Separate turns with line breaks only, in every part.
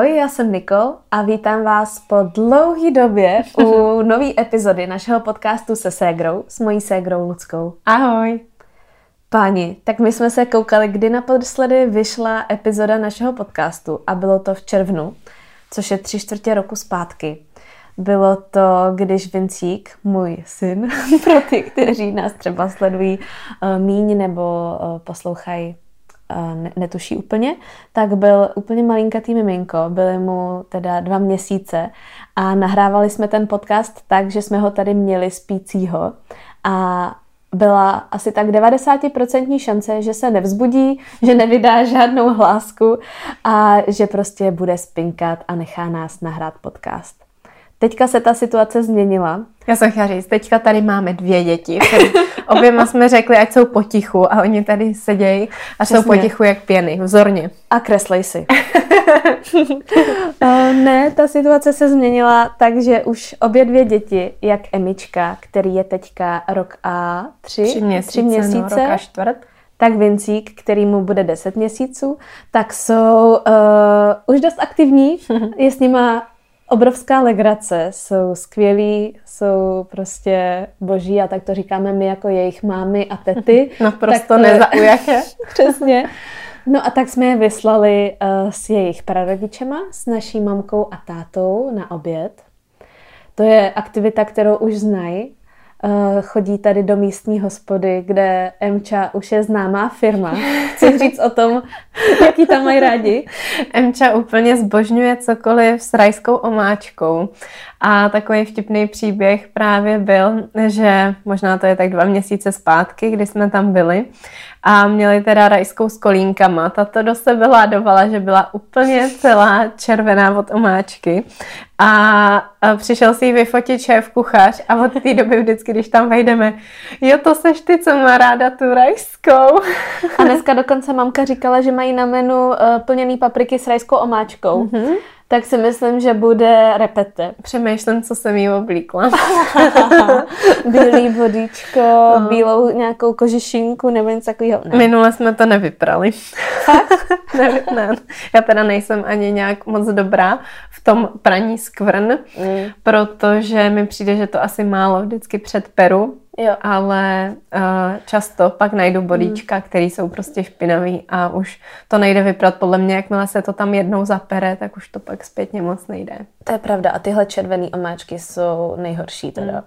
Ahoj, já jsem Nikol a vítám vás po dlouhé době u nové epizody našeho podcastu se ségrou, s mojí ségrou Luckou.
Ahoj.
Páni, tak my jsme se koukali, kdy naposledy vyšla epizoda našeho podcastu a bylo to v červnu, což je tři čtvrtě roku zpátky. Bylo to, když Vincík, můj syn, pro ty, kteří nás třeba sledují uh, míň nebo uh, poslouchají netuší úplně, tak byl úplně malinkatý miminko, byly mu teda dva měsíce a nahrávali jsme ten podcast tak, že jsme ho tady měli spícího a byla asi tak 90% šance, že se nevzbudí, že nevydá žádnou hlásku a že prostě bude spinkat a nechá nás nahrát podcast. Teďka se ta situace změnila.
Já jsem chtěla říct, teďka tady máme dvě děti. Oběma jsme řekli, ať jsou potichu a oni tady sedějí a Přesně. jsou potichu jak pěny, vzorně.
A kreslej si. uh, ne, ta situace se změnila tak, že už obě dvě děti, jak Emička, který je teďka rok a tři,
tři měsíce, tři měsíce no, rok a čtvrt,
tak Vincík, který mu bude 10 měsíců, tak jsou uh, už dost aktivní. Je s nima obrovská legrace, jsou skvělí, jsou prostě boží a tak to říkáme my jako jejich mámy a tety.
Naprosto to... nezaujaté.
Přesně. No a tak jsme je vyslali uh, s jejich prarodičema, s naší mamkou a tátou na oběd. To je aktivita, kterou už znají, chodí tady do místní hospody, kde Emča už je známá firma. Chci říct o tom, jaký tam mají rádi.
Emča úplně zbožňuje cokoliv s rajskou omáčkou. A takový vtipný příběh právě byl, že možná to je tak dva měsíce zpátky, kdy jsme tam byli a měli teda rajskou s kolínkama. Tato do sebe ládovala, že byla úplně celá červená od omáčky a, přišel si ji vyfotit šéf kuchař a od té doby vždycky, když tam vejdeme, jo, to seš ty, co má ráda tu rajskou.
A dneska dokonce mamka říkala, že mají na menu uh, plněný papriky s rajskou omáčkou. Mm-hmm tak si myslím, že bude repete.
Přemýšlím, co jsem jí oblíkla.
Bílý vodíčko, uh. bílou nějakou kožišinku nebo něco takového.
Ne. Minule jsme to nevyprali. ne, ne. Já teda nejsem ani nějak moc dobrá v tom praní skvrn, mm. protože mi přijde, že to asi málo vždycky před peru Jo. Ale uh, často pak najdu bodíčka, hmm. které jsou prostě špinavý a už to nejde vyprat. Podle mě, jakmile se to tam jednou zapere, tak už to pak zpětně moc nejde.
To je pravda. A tyhle červené omáčky jsou nejhorší teda.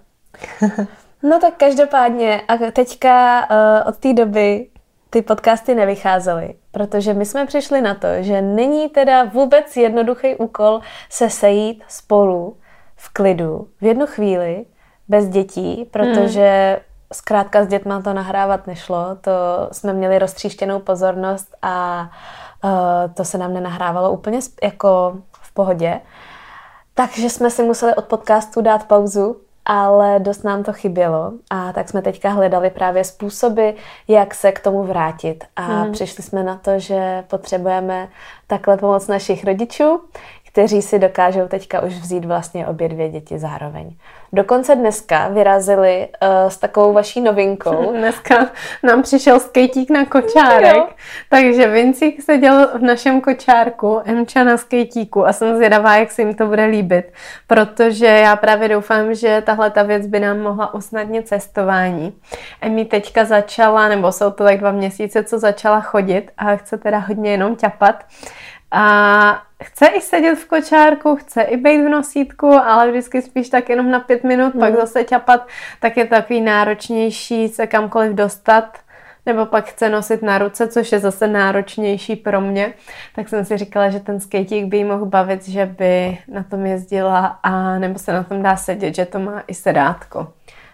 Hmm. no tak každopádně, a teďka uh, od té doby ty podcasty nevycházely, protože my jsme přišli na to, že není teda vůbec jednoduchý úkol se sejít spolu v klidu v jednu chvíli bez dětí, protože zkrátka s dětma to nahrávat nešlo. To jsme měli roztříštěnou pozornost a uh, to se nám nenahrávalo úplně jako v pohodě. Takže jsme si museli od podcastu dát pauzu, ale dost nám to chybělo a tak jsme teďka hledali právě způsoby, jak se k tomu vrátit. A hmm. přišli jsme na to, že potřebujeme takhle pomoc našich rodičů, kteří si dokážou teďka už vzít vlastně obě dvě děti zároveň. Dokonce dneska vyrazili uh, s takovou vaší novinkou.
Dneska nám přišel skejtík na kočárek, jo. takže Vincík seděl v našem kočárku, Emča na skejtíku a jsem zvědavá, jak se jim to bude líbit, protože já právě doufám, že tahle ta věc by nám mohla usnadnit cestování. Emi teďka začala, nebo jsou to tak dva měsíce, co začala chodit a chce teda hodně jenom ťapat. A chce i sedět v kočárku, chce i být v nosítku, ale vždycky spíš tak jenom na pět minut, mm. pak zase ťapat, tak je takový náročnější se kamkoliv dostat nebo pak chce nosit na ruce, což je zase náročnější pro mě, tak jsem si říkala, že ten skatík by jí mohl bavit, že by na tom jezdila a nebo se na tom dá sedět, že to má i sedátko.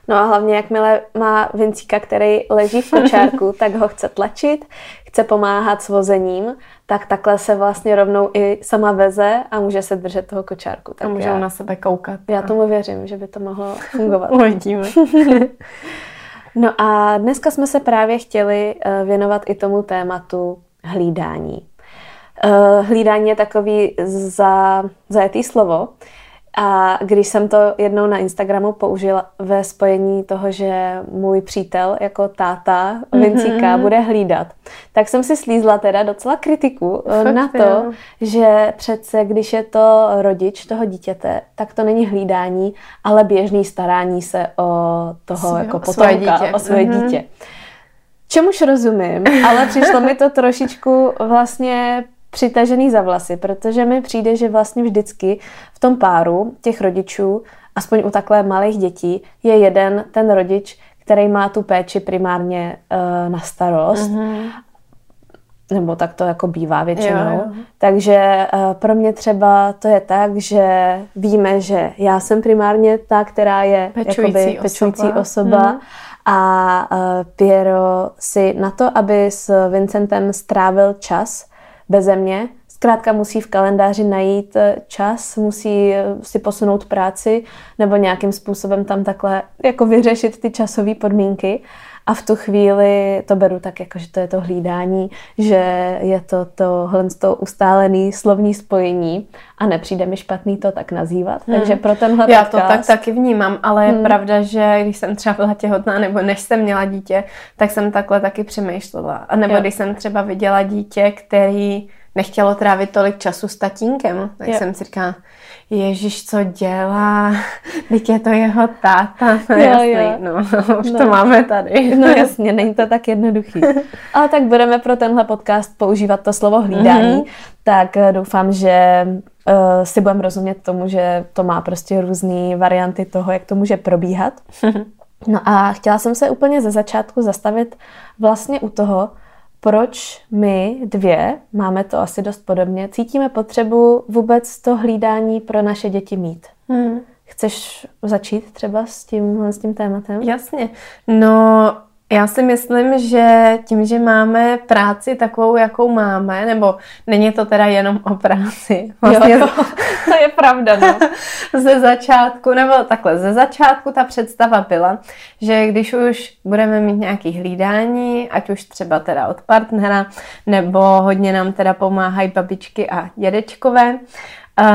No a hlavně, jakmile má Vincíka, který leží v kočárku, tak ho chce tlačit, chce pomáhat s vozením, tak takhle se vlastně rovnou i sama veze a může se držet toho kočárku. Tak
a může já, na sebe koukat.
Já tomu věřím, že by to mohlo fungovat.
Uvidíme.
no a dneska jsme se právě chtěli eh, věnovat i tomu tématu hlídání. Eh, hlídání je takový za, zajetý slovo, A když jsem to jednou na Instagramu použila ve spojení toho, že můj přítel jako táta Vincíka mm-hmm. bude hlídat, tak jsem si slízla teda docela kritiku eh, Fakt, na to, jo. že přece když je to rodič toho dítěte, tak to není hlídání, ale běžný starání se o toho Svě, jako potomka, svoje dítě. o svoje mm-hmm. dítě. Čemuž rozumím, ale přišlo mi to trošičku vlastně přitažený za vlasy, protože mi přijde, že vlastně vždycky v tom páru těch rodičů, aspoň u takhle malých dětí, je jeden ten rodič, který má tu péči primárně uh, na starost. Mm-hmm. Nebo tak to jako bývá většinou. Jo, jo. Takže uh, pro mě třeba to je tak, že víme, že já jsem primárně ta, která je pečující jakoby, osoba, pečující osoba mm. a uh, Piero si na to, aby s Vincentem strávil čas, beze mě. Zkrátka musí v kalendáři najít eh, čas, musí eh, si posunout práci nebo nějakým způsobem tam takhle jako vyřešit ty časové podmínky. A v tu chvíli to beru tak, jako, že to je to hlídání, že je to tohle to ustálený slovní spojení a nepřijde mi špatný to tak nazývat. Hmm. Takže pro tenhle
Já podcast... to tak taky vnímám, ale je hmm. pravda, že když jsem třeba byla těhotná nebo než jsem měla dítě, tak jsem takhle taky přemýšlela. A nebo jo. když jsem třeba viděla dítě, který nechtělo trávit tolik času s tatínkem, tak jo. jsem si říkala, Ježíš, co dělá? Teď je to jeho táta. No, jo, jasný. Jo. No, už no. to máme tady.
No jasně, není to tak jednoduchý. Ale tak budeme pro tenhle podcast používat to slovo hlídání, mm-hmm. tak eh, doufám, že uh, si budeme rozumět tomu, že to má prostě různé varianty toho, jak to může probíhat. No a chtěla jsem se úplně ze začátku zastavit vlastně u toho, proč my dvě, máme to asi dost podobně, cítíme potřebu vůbec to hlídání pro naše děti mít. Hmm. Chceš začít třeba s tím, s tím tématem?
Jasně. No, já si myslím, že tím, že máme práci takovou, jakou máme, nebo není to teda jenom o práci.
Vlastně jo, to, to je pravda, no.
ze začátku, nebo takhle, ze začátku ta představa byla, že když už budeme mít nějaký hlídání, ať už třeba teda od partnera, nebo hodně nám teda pomáhají babičky a dědečkové, uh,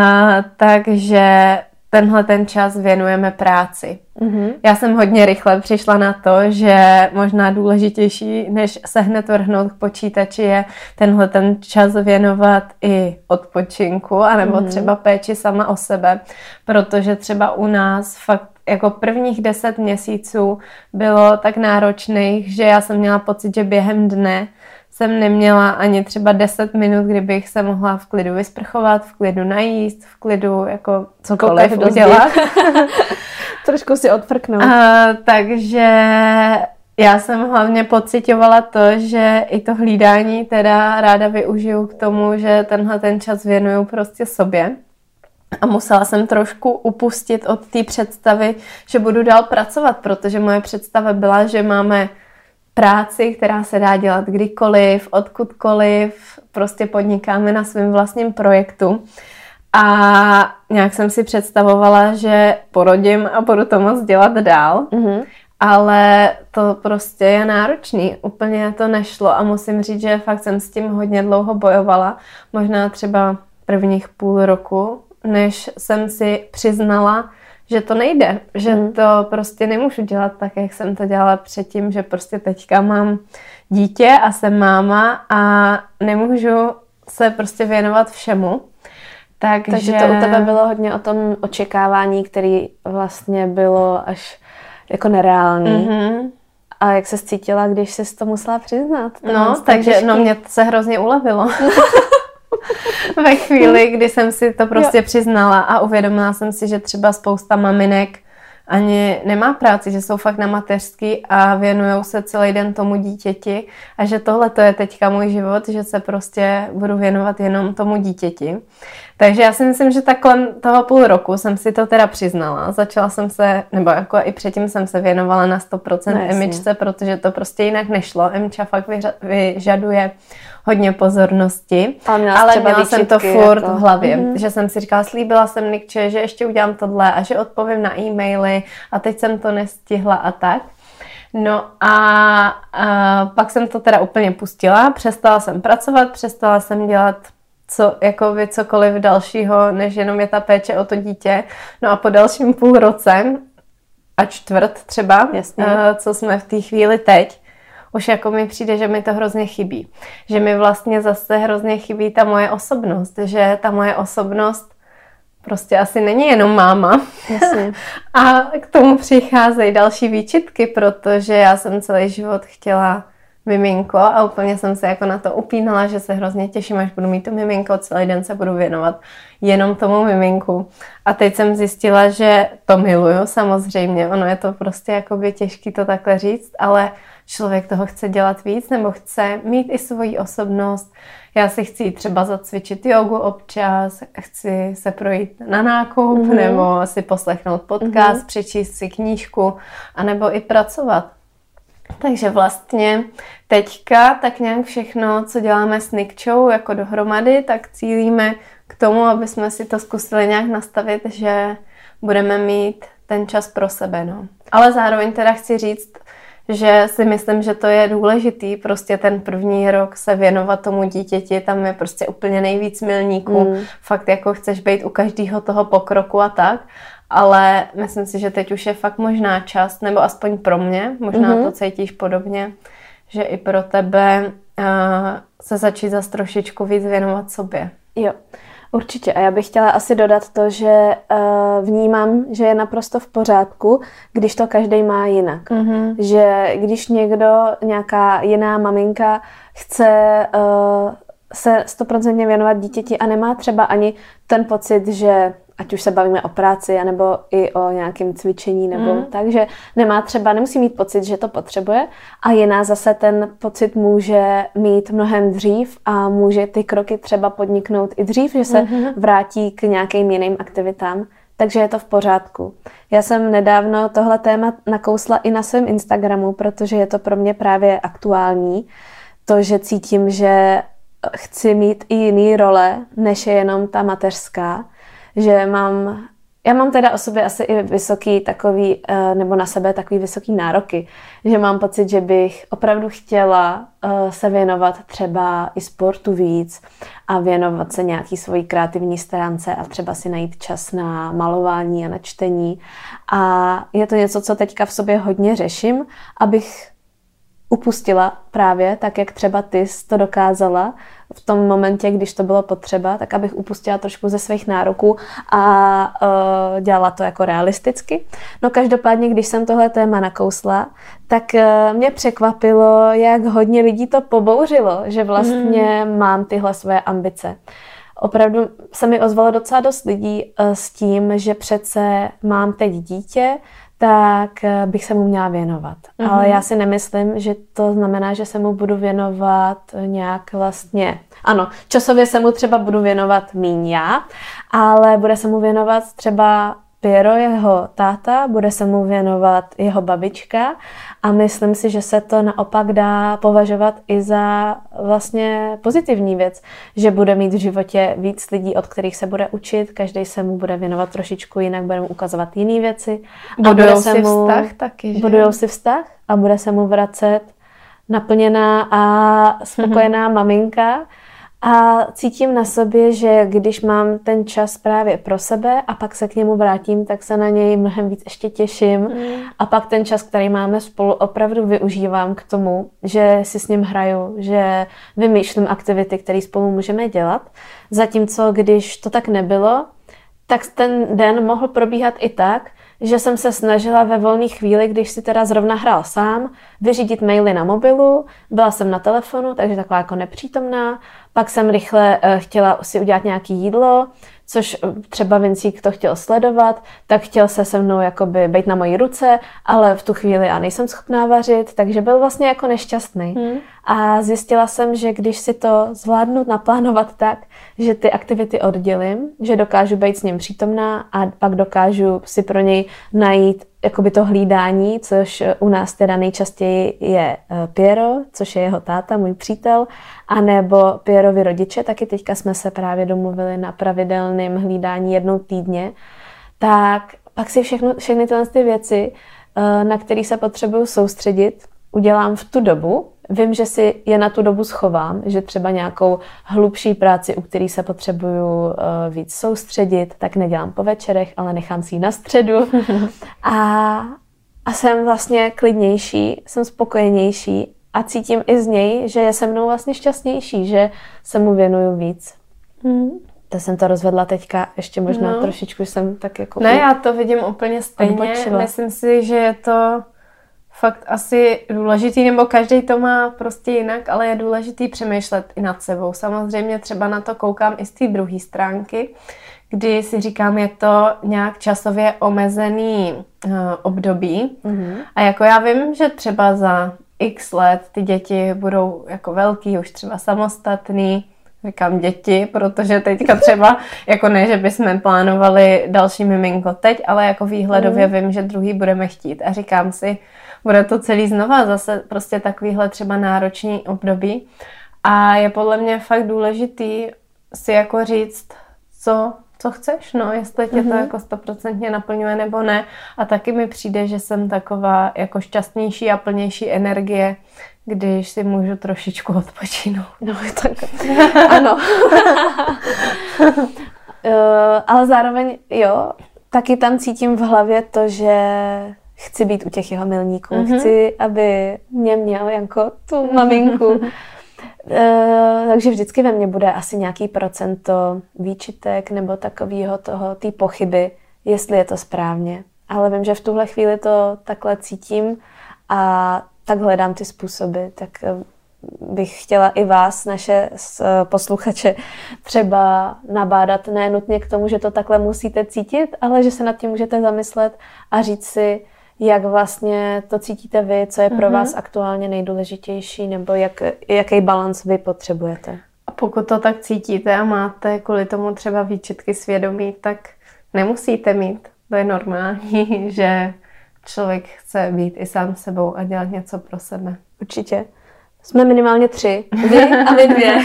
takže tenhle ten čas věnujeme práci. Mm-hmm. Já jsem hodně rychle přišla na to, že možná důležitější, než se hned vrhnout k počítači, je tenhle ten čas věnovat i odpočinku, anebo mm-hmm. třeba péči sama o sebe, protože třeba u nás fakt jako prvních deset měsíců bylo tak náročných, že já jsem měla pocit, že během dne jsem neměla ani třeba 10 minut, kdybych se mohla v klidu vysprchovat, v klidu najíst, v klidu jako cokoliv udělat.
Trošku si odfrknout.
A, takže já jsem hlavně pocitovala to, že i to hlídání teda ráda využiju k tomu, že tenhle ten čas věnuju prostě sobě. A musela jsem trošku upustit od té představy, že budu dál pracovat, protože moje představa byla, že máme práci, která se dá dělat kdykoliv, odkudkoliv, prostě podnikáme na svém vlastním projektu. A nějak jsem si představovala, že porodím a budu to moc dělat dál. Mm-hmm. Ale to prostě je náročný. Úplně to nešlo a musím říct, že fakt jsem s tím hodně dlouho bojovala. Možná třeba prvních půl roku, než jsem si přiznala, že to nejde, že mm. to prostě nemůžu dělat tak, jak jsem to dělala předtím, že prostě teďka mám dítě a jsem máma a nemůžu se prostě věnovat všemu.
Takže... Takže to u tebe bylo hodně o tom očekávání, který vlastně bylo až jako nereálný. Mm-hmm. A jak se cítila, když jsi to musela přiznat?
No, takže no mě se hrozně ulevilo. Ve chvíli, kdy jsem si to prostě jo. přiznala a uvědomila jsem si, že třeba spousta maminek ani nemá práci, že jsou fakt na mateřský a věnují se celý den tomu dítěti a že tohle to je teďka můj život, že se prostě budu věnovat jenom tomu dítěti. Takže já si myslím, že takhle toho půl roku jsem si to teda přiznala. Začala jsem se, nebo jako i předtím jsem se věnovala na 100% no, Emičce, protože to prostě jinak nešlo. Emča fakt vyžaduje hodně pozornosti, měla ale měla jsem to furt jako... v hlavě, mm-hmm. že jsem si říkala, slíbila jsem Nikče, že ještě udělám tohle a že odpovím na e-maily a teď jsem to nestihla a tak. No a, a pak jsem to teda úplně pustila, přestala jsem pracovat, přestala jsem dělat co, jako by cokoliv dalšího, než jenom je ta péče o to dítě. No a po dalším půl roce a čtvrt třeba, Jasně. Eh, co jsme v té chvíli teď, už jako mi přijde, že mi to hrozně chybí. Že mi vlastně zase hrozně chybí ta moje osobnost, že ta moje osobnost prostě asi není jenom máma. Jasně. A k tomu přicházejí další výčitky, protože já jsem celý život chtěla miminko a úplně jsem se jako na to upínala, že se hrozně těším, až budu mít to miminko, celý den se budu věnovat jenom tomu miminku. A teď jsem zjistila, že to miluju samozřejmě, ono je to prostě jakoby těžký to takhle říct, ale člověk toho chce dělat víc nebo chce mít i svoji osobnost. Já si chci třeba zacvičit jogu občas, chci se projít na nákup mm-hmm. nebo si poslechnout podcast, mm-hmm. přečíst si knížku anebo i pracovat. Takže vlastně teďka tak nějak všechno, co děláme s Nikčou jako dohromady, tak cílíme k tomu, aby jsme si to zkusili nějak nastavit, že budeme mít ten čas pro sebe. No. Ale zároveň teda chci říct, že si myslím, že to je důležitý, prostě ten první rok se věnovat tomu dítěti, tam je prostě úplně nejvíc milníků, mm. fakt jako chceš být u každého toho pokroku a tak, ale myslím si, že teď už je fakt možná čas, nebo aspoň pro mě, možná mm-hmm. to cítíš podobně, že i pro tebe uh, se začít zase trošičku víc věnovat sobě.
Jo. Určitě. A já bych chtěla asi dodat to, že uh, vnímám, že je naprosto v pořádku, když to každý má jinak. Mm-hmm. Že když někdo, nějaká jiná maminka chce uh, se stoprocentně věnovat dítěti a nemá třeba ani ten pocit, že ať už se bavíme o práci, anebo i o nějakém cvičení, nebo mm. tak, že nemá třeba, nemusí mít pocit, že to potřebuje a jiná zase ten pocit může mít mnohem dřív a může ty kroky třeba podniknout i dřív, že se mm-hmm. vrátí k nějakým jiným aktivitám. Takže je to v pořádku. Já jsem nedávno tohle téma nakousla i na svém Instagramu, protože je to pro mě právě aktuální. To, že cítím, že chci mít i jiný role, než je jenom ta mateřská že mám, já mám teda o sobě asi i vysoký takový, eh, nebo na sebe takový vysoký nároky, že mám pocit, že bych opravdu chtěla eh, se věnovat třeba i sportu víc a věnovat se nějaký svojí kreativní stránce a třeba si najít čas na malování a na čtení. A je to něco, co teďka v sobě hodně řeším, abych upustila právě, tak jak třeba ty jsi to dokázala v tom momentě, když to bylo potřeba, tak abych upustila trošku ze svých nároků a uh, dělala to jako realisticky. No každopádně, když jsem tohle téma nakousla, tak uh, mě překvapilo, jak hodně lidí to pobouřilo, že vlastně mm. mám tyhle své ambice. Opravdu se mi ozvalo docela dost lidí uh, s tím, že přece mám teď dítě, tak eh, bych se mu měla věnovat. Mm-hmm. Ale já si nemyslím, že to znamená, že se mu budu věnovat nějak vlastně... Ano, časově se mu třeba budu věnovat míň já, ale bude se mu věnovat třeba Piero, jeho táta, bude se mu věnovat jeho babička a myslím si, že se to naopak dá považovat i za vlastně pozitivní věc, že bude mít v životě víc lidí, od kterých se bude učit, každý se mu bude věnovat trošičku jinak, bude mu ukazovat jiné věci.
Budujou si mu, vztah taky, že?
Budujou si vztah a bude se mu vracet naplněná a spokojená mm-hmm. maminka, a cítím na sobě, že když mám ten čas právě pro sebe a pak se k němu vrátím, tak se na něj mnohem víc ještě těším. Mm. A pak ten čas, který máme spolu, opravdu využívám k tomu, že si s ním hraju, že vymýšlím aktivity, které spolu můžeme dělat. Zatímco když to tak nebylo, tak ten den mohl probíhat i tak, že jsem se snažila ve volné chvíli, když si teda zrovna hrál sám, vyřídit maily na mobilu, byla jsem na telefonu, takže taková jako nepřítomná, pak jsem rychle uh, chtěla si udělat nějaké jídlo, což eh, třeba Vincík to chtěl sledovat, tak chtěl se se mnou jakoby být na mojí ruce, ale v tu chvíli já nejsem schopná vařit, takže byl vlastně jako nešťastný. Hmm. A zjistila jsem, že když si to zvládnu naplánovat tak, že ty aktivity oddělím, že dokážu být s ním přítomná a pak dokážu si pro něj najít jakoby to hlídání, což u nás teda nejčastěji je eh, Piero, což je jeho táta, můj přítel, anebo Pierovi rodiče, taky teďka jsme se právě domluvili na pravidelném hlídání jednou týdně, tak pak si všechno, všechny tyhle ty věci, eh, na které se potřebuju soustředit, udělám v tu dobu, Vím, že si je na tu dobu schovám, že třeba nějakou hlubší práci, u který se potřebuju uh, víc soustředit, tak nedělám po večerech, ale nechám si ji na středu. a, a jsem vlastně klidnější, jsem spokojenější a cítím i z něj, že je se mnou vlastně šťastnější, že se mu věnuju víc. Hmm. To jsem to rozvedla teďka, ještě možná no. trošičku jsem tak jako...
Ne, já to vidím úplně stejně. Odbočila. Myslím si, že je to fakt asi důležitý, nebo každý to má prostě jinak, ale je důležitý přemýšlet i nad sebou. Samozřejmě třeba na to koukám i z té druhé stránky, kdy si říkám, je to nějak časově omezený uh, období. Mm-hmm. A jako já vím, že třeba za x let ty děti budou jako velký, už třeba samostatný, říkám děti, protože teďka třeba, jako ne, že bychom plánovali další miminko teď, ale jako výhledově mm. vím, že druhý budeme chtít. A říkám si, bude to celý znova zase prostě takovýhle třeba náročný období. A je podle mě fakt důležitý si jako říct, co, co chceš, no, jestli tě mm-hmm. to mhm. jako stoprocentně naplňuje nebo ne. A taky mi přijde, že jsem taková jako šťastnější a plnější energie, když si můžu trošičku odpočinout.
No, tak ano. uh, ale zároveň, jo, taky tam cítím v hlavě to, že chci být u těch jeho milníků. Mm-hmm. Chci, aby mě měl jako tu maminku. uh, takže vždycky ve mně bude asi nějaký procento výčitek nebo takového toho, té pochyby, jestli je to správně. Ale vím, že v tuhle chvíli to takhle cítím a tak hledám ty způsoby. Tak eh, bych chtěla i vás, naše posluchače, třeba nabádat ne nutně k tomu, že to takhle musíte cítit, ale že se nad tím můžete zamyslet a říct si, jak vlastně to cítíte vy, co je pro mm-hmm. vás aktuálně nejdůležitější, nebo jak, jaký balans vy potřebujete.
A pokud to tak cítíte a máte kvůli tomu třeba výčitky svědomí, tak nemusíte mít. To je normální, že člověk chce být i sám sebou a dělat něco pro sebe.
Určitě. Jsme minimálně tři, vy a vy dvě.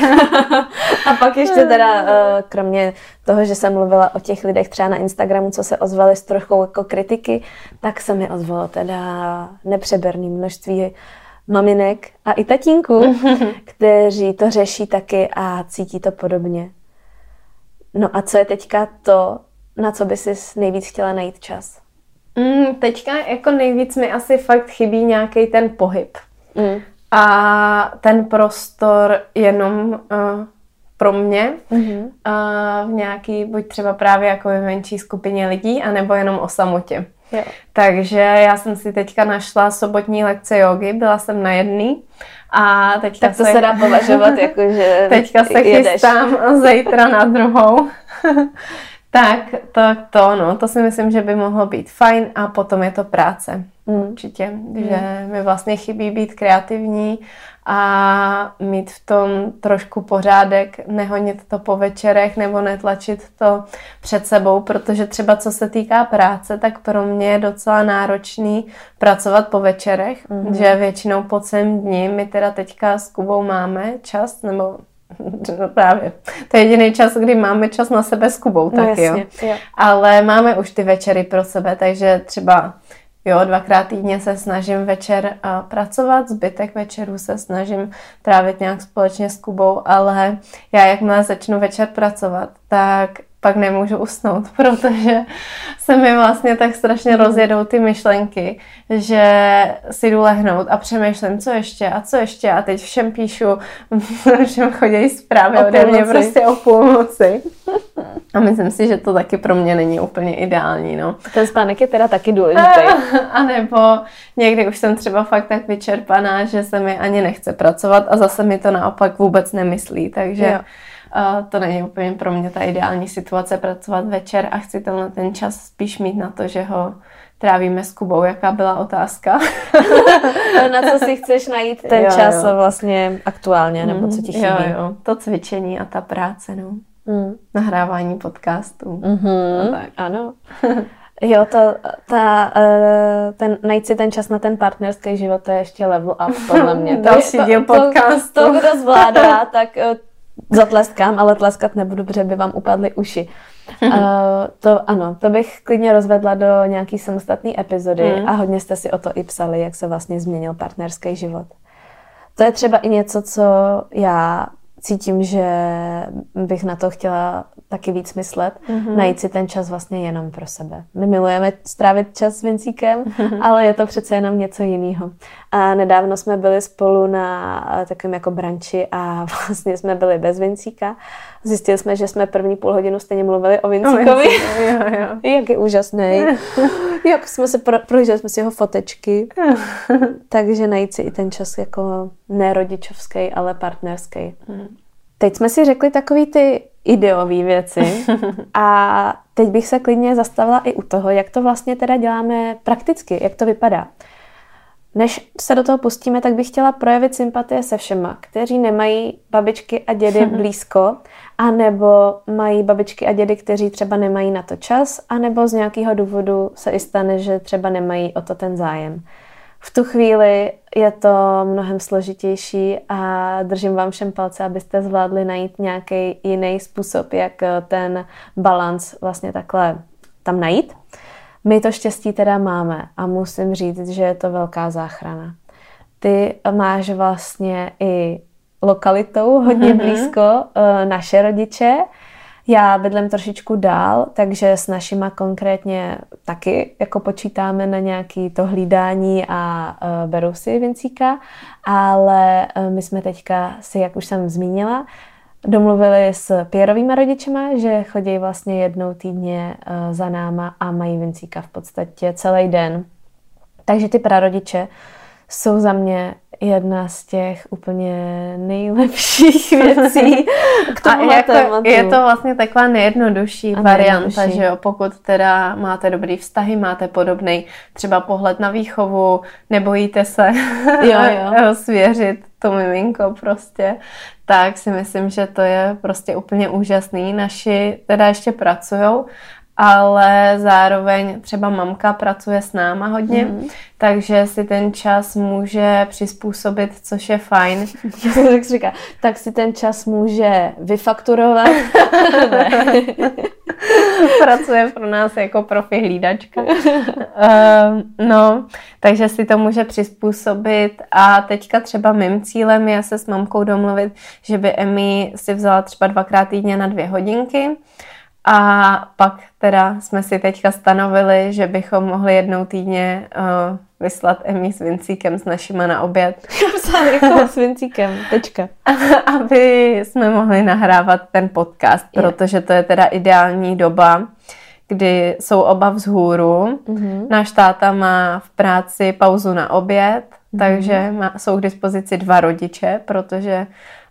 a pak ještě teda, eh, kromě toho, že jsem mluvila o těch lidech třeba na Instagramu, co se ozvali s trochu jako kritiky, tak se mi ozvalo teda nepřeberné množství maminek a i tatínků, kteří to řeší taky a cítí to podobně. No a co je teďka to, na co by si nejvíc chtěla najít čas?
Mm, teďka jako nejvíc mi asi fakt chybí nějaký ten pohyb. Mm a ten prostor jenom uh, pro mě mm-hmm. uh, v nějaký, buď třeba právě jako v menší skupině lidí, anebo jenom o samotě. Jo. Takže já jsem si teďka našla sobotní lekce jogy, byla jsem na jedný a teďka
tak to se, se dá považovat jako, že
Teďka se jedeš. chystám zítra na druhou. tak to, to, no, to si myslím, že by mohlo být fajn a potom je to práce. Mm. Určitě, mm. že mi vlastně chybí být kreativní a mít v tom trošku pořádek, nehonit to po večerech nebo netlačit to před sebou, protože třeba co se týká práce, tak pro mě je docela náročný pracovat po večerech, mm. že většinou po celém dní my teda teďka s Kubou máme čas, nebo No právě. To je jediný čas, kdy máme čas na sebe s Kubou, no tak no jasně, jo. jo. Ale máme už ty večery pro sebe, takže třeba Jo, dvakrát týdně se snažím večer uh, pracovat, zbytek večerů se snažím trávit nějak společně s Kubou, ale já jakmile začnu večer pracovat, tak pak nemůžu usnout, protože se mi vlastně tak strašně rozjedou ty myšlenky, že si jdu lehnout a přemýšlím, co ještě a co ještě a teď všem píšu, všem chodí zprávy o ode mě prostě o půlnoci. A myslím si, že to taky pro mě není úplně ideální, no.
Ten spánek je teda taky důležitý.
A nebo někdy už jsem třeba fakt tak vyčerpaná, že se mi ani nechce pracovat a zase mi to naopak vůbec nemyslí, takže... Jo to není úplně pro mě ta ideální situace pracovat večer a chci tenhle ten čas spíš mít na to, že ho trávíme s Kubou. Jaká byla otázka?
na co si chceš najít ten jo, čas jo. vlastně aktuálně, nebo co ti chybí? Jo, jo.
To cvičení a ta práce, no. Mm. Nahrávání podcastů.
Mm-hmm. tak. Ano. Jo, to, ta, uh, ten, najít si ten čas na ten partnerský život, to je ještě level up, podle mě.
To Další díl podcastu.
To, to, to, kdo zvládá, tak uh, zatleskám, ale tleskat nebudu, protože by vám upadly uši. Uh, to ano, to bych klidně rozvedla do nějaký samostatné epizody mm. a hodně jste si o to i psali, jak se vlastně změnil partnerský život. to je třeba i něco, co já cítím, že bych na to chtěla taky víc myslet, mm-hmm. najít si ten čas vlastně jenom pro sebe. My milujeme strávit čas s Vincíkem, mm-hmm. ale je to přece jenom něco jiného. A nedávno jsme byli spolu na takovém jako branči a vlastně jsme byli bez Vincíka. Zjistili jsme, že jsme první půl hodinu stejně mluvili o Vincíkovi.
O jo, jo.
Jak je úžasný. Jak jsme se pro, prohlíželi jsme si jeho fotečky. Takže najít si i ten čas jako nerodičovský, ale partnerský. Mm. Teď jsme si řekli takový ty ideové věci a teď bych se klidně zastavila i u toho, jak to vlastně teda děláme prakticky, jak to vypadá. Než se do toho pustíme, tak bych chtěla projevit sympatie se všema, kteří nemají babičky a dědy blízko, anebo mají babičky a dědy, kteří třeba nemají na to čas, anebo z nějakého důvodu se i stane, že třeba nemají o to ten zájem. V tu chvíli je to mnohem složitější a držím vám všem palce, abyste zvládli najít nějaký jiný způsob, jak ten balans vlastně takhle tam najít. My to štěstí teda máme a musím říct, že je to velká záchrana. Ty máš vlastně i lokalitou hodně mm-hmm. blízko uh, naše rodiče. Já bydlím trošičku dál, takže s našima konkrétně taky jako počítáme na nějaký to hlídání a uh, beru si Vincíka, ale uh, my jsme teďka si, jak už jsem zmínila, domluvili s Pierovými rodičema, že chodí vlastně jednou týdně uh, za náma a mají Vincíka v podstatě celý den. Takže ty prarodiče jsou za mě jedna z těch úplně nejlepších věcí k tomu
A jako je to vlastně taková nejjednodušší a varianta, nejjednodušší. že jo, pokud teda máte dobrý vztahy, máte podobný třeba pohled na výchovu, nebojíte se jo, jo. svěřit to miminko prostě, tak si myslím, že to je prostě úplně úžasný. Naši teda ještě pracujou, ale zároveň třeba mamka pracuje s náma hodně, mm. takže si ten čas může přizpůsobit, což je fajn.
tak si říká, tak si ten čas může vyfakturovat.
pracuje pro nás jako profi hlídačka. uh, no, takže si to může přizpůsobit a teďka třeba mým cílem je se s mamkou domluvit, že by Emi si vzala třeba dvakrát týdně na dvě hodinky a pak teda jsme si teďka stanovili, že bychom mohli jednou týdně uh, vyslat Emi s Vincíkem s našima na oběd.
jako s Vincíkem, tečka.
Aby jsme mohli nahrávat ten podcast, je. protože to je teda ideální doba, kdy jsou oba vzhůru. Mm-hmm. Náš táta má v práci pauzu na oběd, mm-hmm. takže má, jsou k dispozici dva rodiče, protože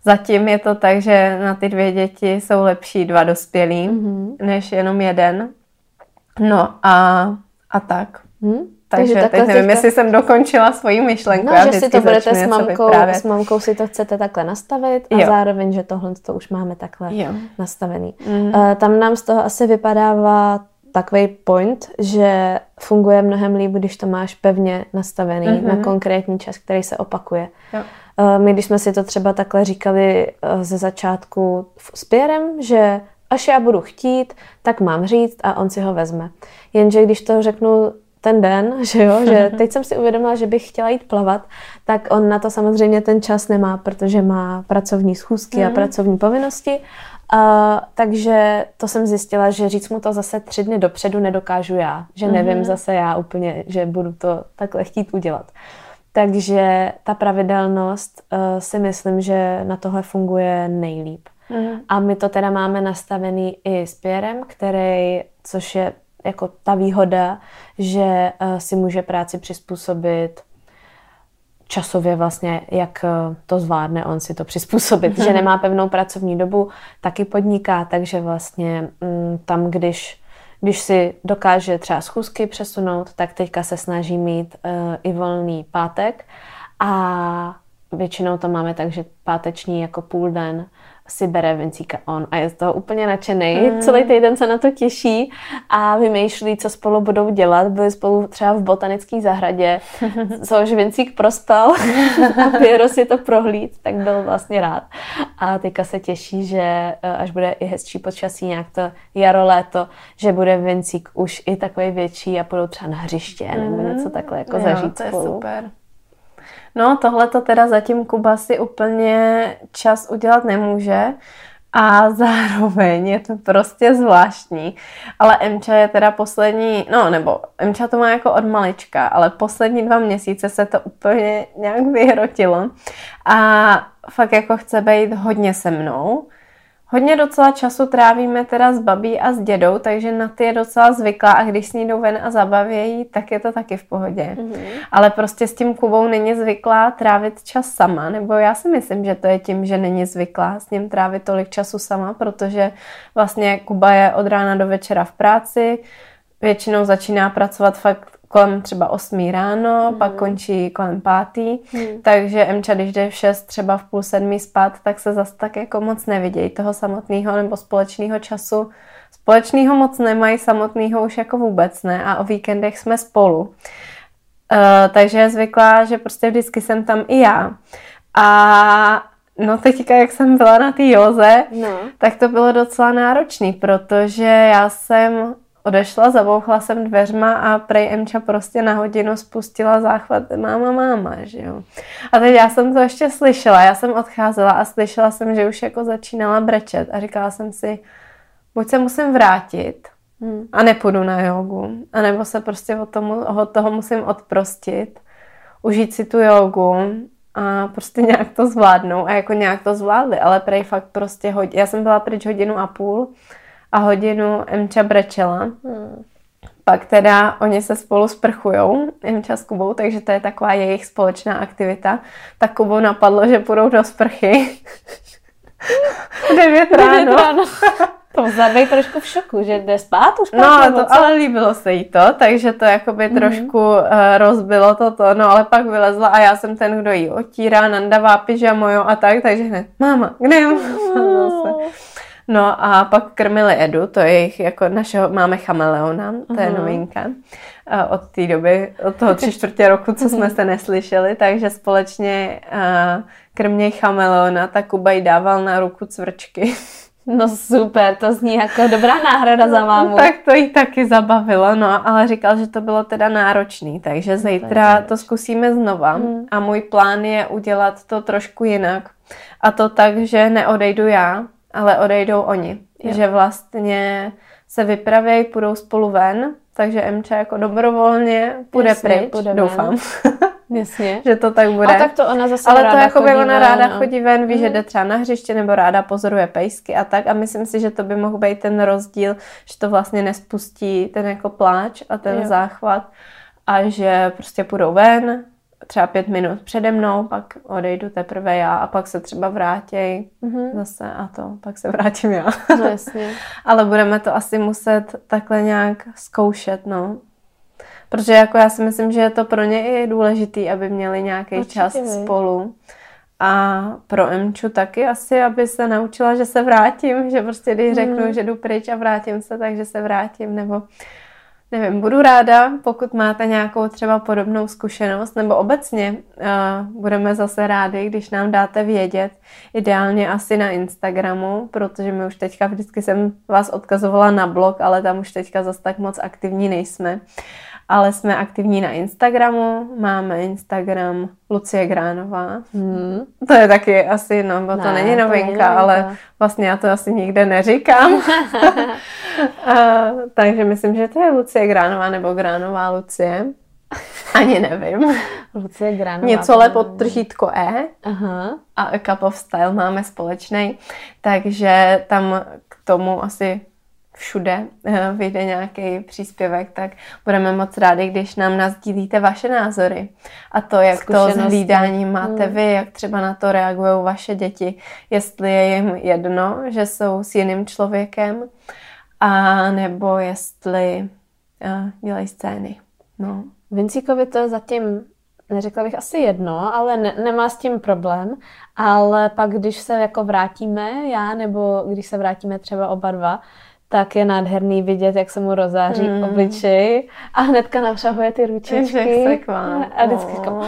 Zatím je to tak, že na ty dvě děti jsou lepší dva dospělí, mm-hmm. než jenom jeden. No a, a tak. Mm. Takže, Takže teď nevím, teďka... jestli jsem dokončila svoji myšlenku.
No, že si to budete s mamkou, s mamkou si to chcete takhle nastavit a jo. zároveň, že tohle to už máme takhle jo. nastavený. Mm. Uh, tam nám z toho asi vypadává takový point, že funguje mnohem líp, když to máš pevně nastavený mm-hmm. na konkrétní čas, který se opakuje. Jo. Eh, my, když jsme si to třeba takhle říkali eh, ze začátku s Pierrem, že až já budu chtít, tak mám říct a on si ho vezme. Jenže když to řeknu ten den, že jo, že teď jsem si uvědomila, že bych chtěla jít plavat, tak on na to samozřejmě ten čas nemá, protože má pracovní schůzky mm. a mhm. pracovní povinnosti. Uh, takže to jsem zjistila, že říct mu to zase tři dny dopředu nedokážu já, že nevím mm. zase já úplně, že budu to takhle chtít udělat. Takže ta pravidelnost uh, si myslím, že na tohle funguje nejlíp. Mm. A my to teda máme nastavený i s Pierrem, který, což je jako ta výhoda, že uh, si může práci přizpůsobit časově vlastně, jak uh, to zvládne on si to přizpůsobit. Mm. Že nemá pevnou pracovní dobu, taky podniká, takže vlastně um, tam, když když si dokáže třeba schůzky přesunout, tak teďka se snaží mít uh, i volný pátek. A většinou to máme tak, že páteční jako půl den si bere Vincíka on a je z toho úplně nadšený. Mm. Celý týden se na to těší a vymýšlí, co spolu budou dělat. Byli spolu třeba v botanické zahradě, což Vincík prospal a Piero si to prohlíd, tak byl vlastně rád. A teďka se těší, že eh, až bude i hezčí počasí, nějak to jaro, léto, že bude Vincík už i takový větší a půjdou třeba na hřiště mm. nebo něco takhle jako jo, zažít
to je spolu. super. No, tohle to teda zatím Kuba si úplně čas udělat nemůže a zároveň je to prostě zvláštní. Ale Emča je teda poslední, no nebo Emča to má jako od malička, ale poslední dva měsíce se to úplně nějak vyhrotilo a fakt jako chce být hodně se mnou Hodně docela času trávíme teda s babí a s dědou, takže na ty je docela zvyklá a když s ní jdou ven a zabavějí, tak je to taky v pohodě. Mm-hmm. Ale prostě s tím Kubou není zvyklá trávit čas sama, nebo já si myslím, že to je tím, že není zvyklá s ním trávit tolik času sama, protože vlastně Kuba je od rána do večera v práci, většinou začíná pracovat fakt kolem třeba 8 ráno, mm. pak končí kolem pátý, mm. takže Emča, když jde v 6, třeba v půl sedmí spát, tak se zase tak jako moc nevidějí toho samotného nebo společného času. Společného moc nemají, samotného už jako vůbec ne a o víkendech jsme spolu. Uh, takže je zvyklá, že prostě vždycky jsem tam i já. A No teďka, jak jsem byla na té joze, no. tak to bylo docela náročný, protože já jsem odešla, zabouchla jsem dveřma a prej Emča prostě na hodinu spustila záchvat máma, máma, že jo. A teď já jsem to ještě slyšela, já jsem odcházela a slyšela jsem, že už jako začínala brečet a říkala jsem si, buď se musím vrátit hmm. a nepůjdu na jogu, anebo se prostě od, tomu, od toho musím odprostit, užít si tu jogu a prostě nějak to zvládnou a jako nějak to zvládli, ale prej fakt prostě hodně, já jsem byla pryč hodinu a půl a hodinu Emča brečela. Hmm. Pak teda oni se spolu sprchujou, Emča s Kubou, takže to je taková jejich společná aktivita. Tak Kubou napadlo, že půjdou do sprchy. 9 ráno. ráno.
To být trošku v šoku, že jde spát už
No, to, ale líbilo se jí to, takže to jakoby mm-hmm. trošku uh, rozbilo toto, no ale pak vylezla a já jsem ten, kdo jí otírá, nandavá pyžamo, jo, a tak, takže hned, máma, kde je máma? No a pak krmili Edu, to je jejich, jako našeho, máme chameleona, to je uh-huh. novinka od té doby, od toho tři čtvrtě roku, co jsme se neslyšeli, takže společně uh, krměj chameleona, tak Kuba jí dával na ruku cvrčky.
No super, to zní jako dobrá náhrada za mámu.
Tak to jí taky zabavilo, no, ale říkal, že to bylo teda náročný, takže zítra to zkusíme znova hmm. a můj plán je udělat to trošku jinak. A to tak, že neodejdu já, ale odejdou oni. Jo. Že vlastně se vypravějí, půjdou spolu ven, takže Emča jako dobrovolně půjde Jasně, pryč, půjde doufám.
Jasně.
že to tak bude.
A tak to ona zase
Ale
ráda
to jako by ona ráda no. chodí ven, ví, mm. že mhm. jde třeba na hřiště nebo ráda pozoruje pejsky a tak a myslím si, že to by mohl být ten rozdíl, že to vlastně nespustí ten jako pláč a ten jo. záchvat a že prostě půjdou ven, třeba pět minut přede mnou, pak odejdu teprve já a pak se třeba vrátí mm-hmm. zase a to, pak se vrátím já.
No jasně.
Ale budeme to asi muset takhle nějak zkoušet, no. Protože jako já si myslím, že je to pro ně i důležitý, aby měli nějaký čas vy. spolu. A pro Emču taky asi, aby se naučila, že se vrátím, že prostě když mm. řeknu, že jdu pryč a vrátím se, takže se vrátím, nebo Nevím, budu ráda, pokud máte nějakou třeba podobnou zkušenost, nebo obecně uh, budeme zase rádi, když nám dáte vědět, ideálně asi na Instagramu, protože my už teďka vždycky jsem vás odkazovala na blog, ale tam už teďka zase tak moc aktivní nejsme ale jsme aktivní na Instagramu, máme Instagram Lucie Gránová. Hmm. To je taky asi, no, bo ne, to není novinka, to novinka, ale vlastně já to asi nikde neříkám. a, takže myslím, že to je Lucie Gránová nebo Gránová Lucie. Ani nevím.
Lucie Gránová.
Něco le pod tržítko E. Aha. A A Cup of Style máme společný. Takže tam k tomu asi všude eh, vyjde nějaký příspěvek, tak budeme moc rádi, když nám nazdílíte vaše názory. A to, jak to s hlídáním máte hmm. vy, jak třeba na to reagují vaše děti, jestli je jim jedno, že jsou s jiným člověkem, a nebo jestli uh, dělají scény. No.
Vincíkovi to zatím neřekla bych asi jedno, ale ne, nemá s tím problém, ale pak když se jako vrátíme, já nebo když se vrátíme třeba oba dva, tak je nádherný vidět, jak se mu rozáří mm. obličej a hnedka navšahuje ty ručičky.
A
vždycky říkám,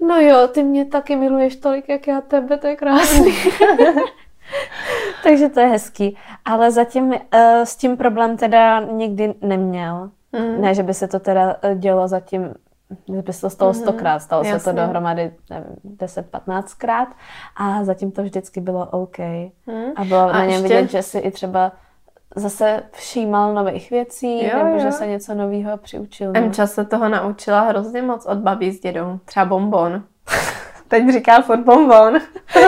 no jo, ty mě taky miluješ tolik, jak já tebe, to je krásný. Takže to je hezký. Ale zatím uh, s tím problém teda nikdy neměl. Mm. Ne, že by se to teda eh, dělo zatím by se to stalo
Mhm,
stokrát, stalo se to
jasně.
dohromady nevím, 10-15 krát a zatím to vždycky bylo OK.
Hmm.
A bylo
A
na něm
ještě-
vidět, že si i třeba zase všímal nových věcí,
Jo,
nebo
jo.
že se něco nového přiučil. no.
Emča se toho naučila hrozně moc od babí s dědou. Třeba bonbon. Teď říká furt bonbon.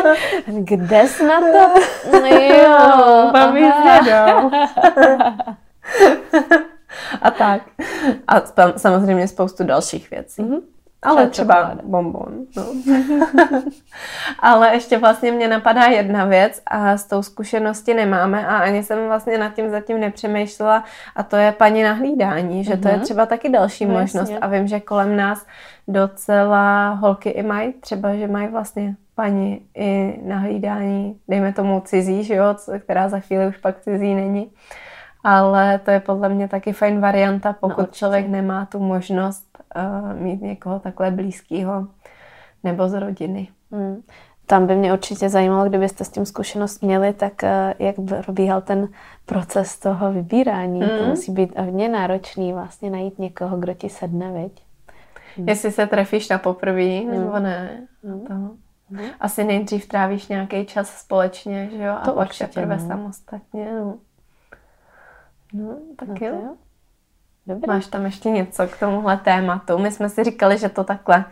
Kde jsi na to? No jo,
Babi s dědou. A tak. A samozřejmě spoustu dalších věcí.
Mhm.
Ale
Třeba čokoláda.
bonbon. No. Ale ještě vlastně mě napadá jedna věc a s tou zkušenosti nemáme a ani jsem vlastně nad tím zatím nepřemýšlela a to je paní nahlídání, že to je
Mhm.
třeba taky další
No,
možnost
jasně.
a vím, že kolem nás docela holky i mají, třeba, že mají vlastně paní i nahlídání, dejme tomu cizí, že jo, která za chvíli už pak cizí není. Ale to je podle mě taky fajn varianta, pokud
určitě.
člověk nemá tu možnost uh, mít někoho takhle blízkého nebo z rodiny.
Hmm. Tam by mě určitě zajímalo, kdybyste s tím zkušenost měli, tak eh, jak by probíhal ten proces toho vybírání. To
Mhm.
musí být hodně náročný vlastně najít někoho, kdo ti sedne, viď?
Jestli se trefíš na poprvé, nebo ne.
Mm.
To. Asi nejdřív trávíš nějaký čas společně, že jo? A
To
pak
určitě,
teprve
no.
samostatně. No. No, tak
No
jo.
jo. Dobrý.
Máš tam ještě něco k tomuhle tématu? My jsme si říkali, že to takhle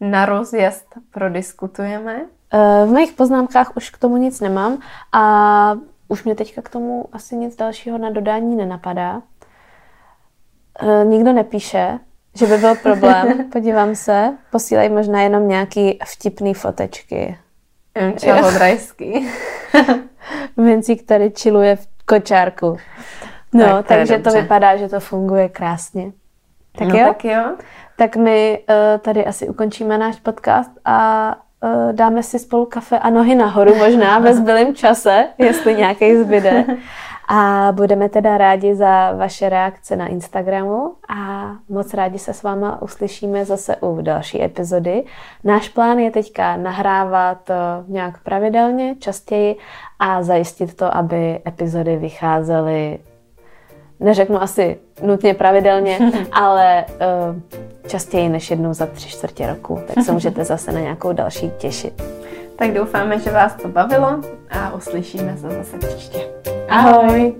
na rozjezd prodiskutujeme.
Eh, V mých poznámkách už k tomu nic nemám a už mě teďka k tomu asi nic dalšího na dodání nenapadá. Eh, Nikdo nepíše, že by byl problém. Podívám se. Posílají možná jenom nějaký vtipný fotečky.
Emča Hodrajský.
Vincík tady chilluje v kočárku. No,
Tak to
takže to vypadá, že to funguje krásně. Tak
no,
jo?
tak jo.
Tak my uh, tady asi ukončíme náš podcast a uh, dáme si spolu kafe a nohy nahoru, možná ve zbylém čase, jestli nějaký zbyde. A budeme teda rádi za vaše reakce na Instagramu a moc rádi se s váma uslyšíme zase u další epizody. Náš plán je teďka nahrávat eh, nějak pravidelně, častěji a zajistit to, aby epizody vycházely neřeknu asi nutně pravidelně, ale uh, častěji než jednou za tři čtvrtě roku. Tak se můžete zase na nějakou další těšit.
Tak doufáme, že vás to bavilo a uslyšíme se zase příště.
Ahoj!